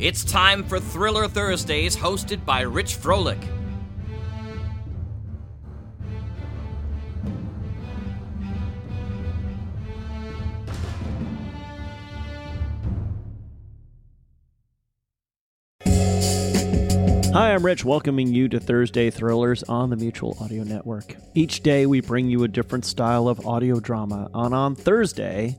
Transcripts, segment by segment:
It's time for Thriller Thursdays, hosted by Rich Froelich. Hi, I'm Rich, welcoming you to Thursday Thrillers on the Mutual Audio Network. Each day, we bring you a different style of audio drama. And on Thursday,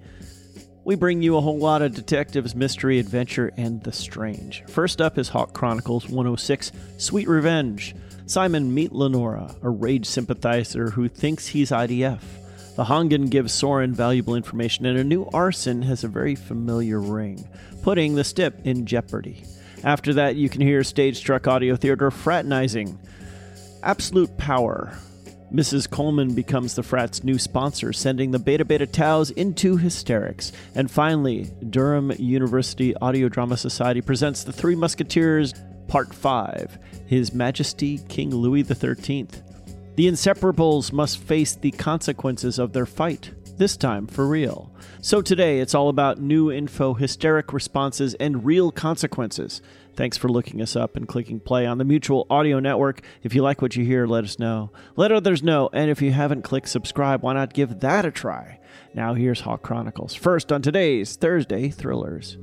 we bring you a whole lot of detectives, mystery, adventure, and the strange. First up is Hawk Chronicles 106 Sweet Revenge. Simon, meet Lenora, a rage sympathizer who thinks he's IDF. The Hongan gives Soren valuable information, and a new arson has a very familiar ring, putting the Stip in jeopardy. After that, you can hear Stage Struck Audio Theater fraternizing. Absolute Power. Mrs. Coleman becomes the frat's new sponsor, sending the Beta Beta Taus into hysterics. And finally, Durham University Audio Drama Society presents The Three Musketeers, Part 5 His Majesty King Louis XIII. The Inseparables must face the consequences of their fight, this time for real. So today, it's all about new info, hysteric responses, and real consequences. Thanks for looking us up and clicking play on the Mutual Audio Network. If you like what you hear, let us know. Let others know, and if you haven't clicked subscribe, why not give that a try? Now here's Hawk Chronicles. First on today's Thursday Thrillers.